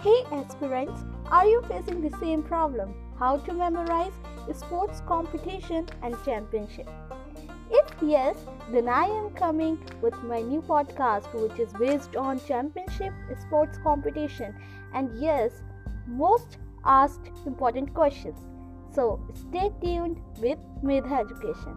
Hey aspirants, are you facing the same problem? How to memorize sports competition and championship? If yes, then I am coming with my new podcast which is based on championship sports competition and yes, most asked important questions. So stay tuned with Medha Education.